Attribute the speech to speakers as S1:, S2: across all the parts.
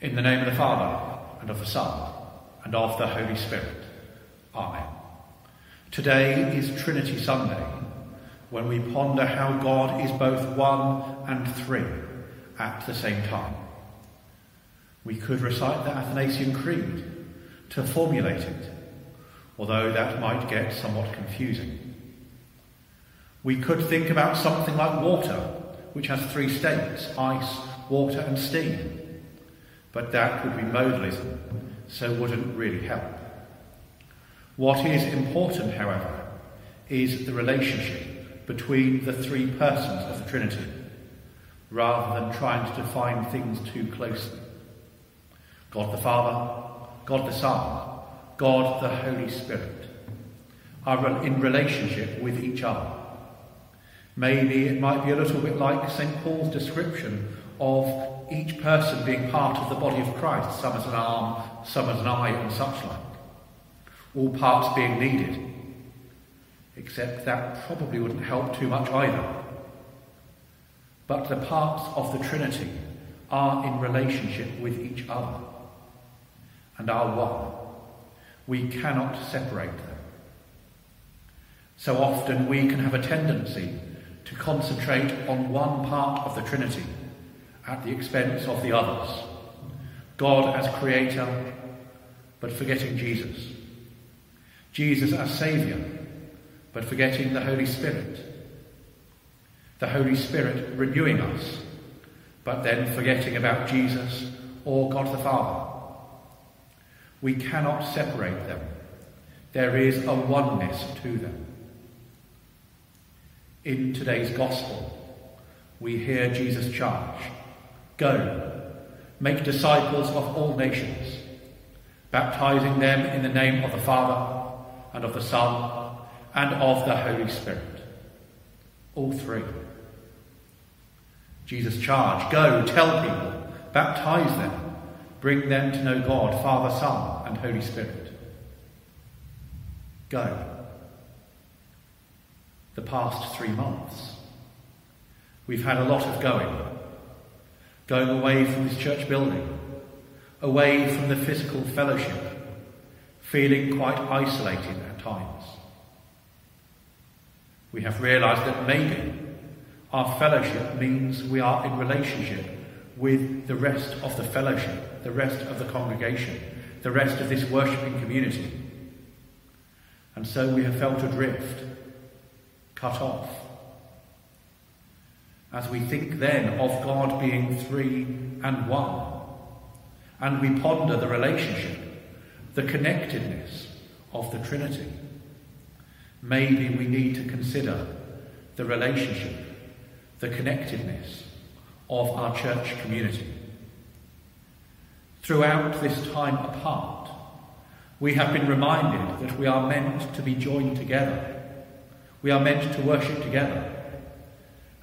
S1: In the name of the Father, and of the Son, and of the Holy Spirit. Amen. Today is Trinity Sunday, when we ponder how God is both one and three at the same time. We could recite the Athanasian Creed to formulate it, although that might get somewhat confusing. We could think about something like water, which has three states ice, water, and steam. But that would be modalism, so wouldn't really help. What is important, however, is the relationship between the three persons of the Trinity, rather than trying to define things too closely. God the Father, God the Son, God the Holy Spirit are in relationship with each other. Maybe it might be a little bit like St. Paul's description of each person being part of the body of Christ, some as an arm, some as an eye, and such like. All parts being needed. Except that probably wouldn't help too much either. But the parts of the Trinity are in relationship with each other and are one. We cannot separate them. So often we can have a tendency to concentrate on one part of the Trinity at the expense of the others. God as creator, but forgetting Jesus. Jesus as Saviour, but forgetting the Holy Spirit. The Holy Spirit renewing us, but then forgetting about Jesus or God the Father. We cannot separate them. There is a oneness to them. In today's Gospel, we hear Jesus charge Go, make disciples of all nations, baptizing them in the name of the Father, and of the Son, and of the Holy Spirit. All three. Jesus charge Go, tell people, baptize them Bring them to know God, Father, Son, and Holy Spirit. Go. The past three months, we've had a lot of going. Going away from this church building, away from the physical fellowship, feeling quite isolated at times. We have realised that maybe our fellowship means we are in relationship with the rest of the fellowship, the rest of the congregation, the rest of this worshipping community. And so we have felt adrift, cut off. As we think then of God being three and one, and we ponder the relationship, the connectedness of the Trinity, maybe we need to consider the relationship, the connectedness of our church community. Throughout this time apart, we have been reminded that we are meant to be joined together. We are meant to worship together.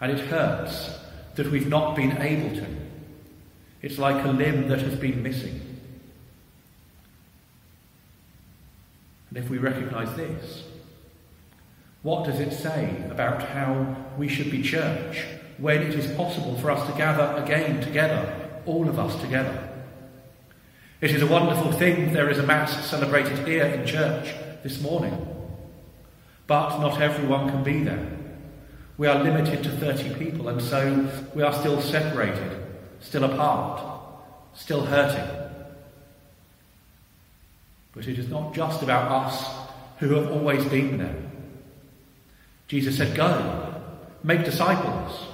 S1: And it hurts that we've not been able to. It's like a limb that has been missing. And if we recognise this, what does it say about how we should be church when it is possible for us to gather again together, all of us together. It is a wonderful thing there is a Mass celebrated here in church this morning. But not everyone can be there. We are limited to 30 people, and so we are still separated, still apart, still hurting. But it is not just about us who have always been there. Jesus said, Go, make disciples.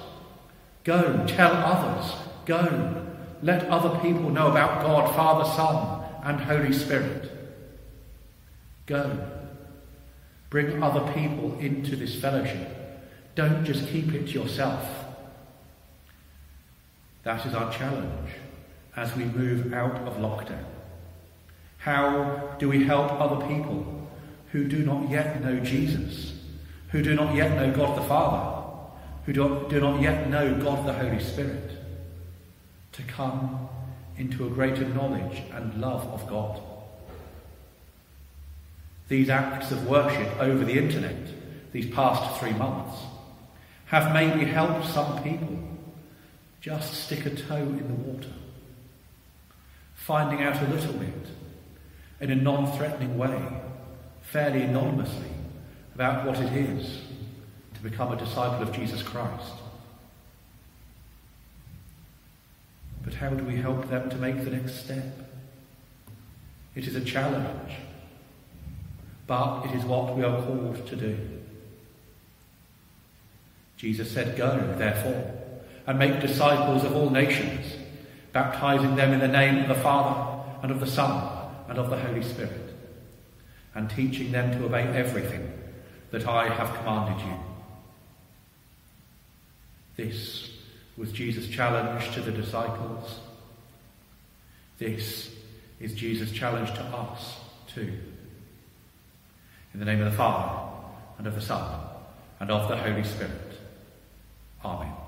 S1: Go, tell others. Go, let other people know about God, Father, Son, and Holy Spirit. Go, bring other people into this fellowship. Don't just keep it to yourself. That is our challenge as we move out of lockdown. How do we help other people who do not yet know Jesus, who do not yet know God the Father? who do, do not yet know God the Holy Spirit to come into a greater knowledge and love of God. These acts of worship over the internet these past three months have maybe helped some people just stick a toe in the water. finding out a little bit in a non threatening way, fairly anonymously, about what it is to become a disciple of Jesus Christ. But how do we help them to make the next step? It is a challenge, but it is what we are called to do. Jesus said, Go, therefore, and make disciples of all nations, baptizing them in the name of the Father, and of the Son, and of the Holy Spirit, and teaching them to obey everything that I have commanded you. This was Jesus' challenge to the disciples. This is Jesus' challenge to us too. In the name of the Father, and of the Son, and of the Holy Spirit. 啊。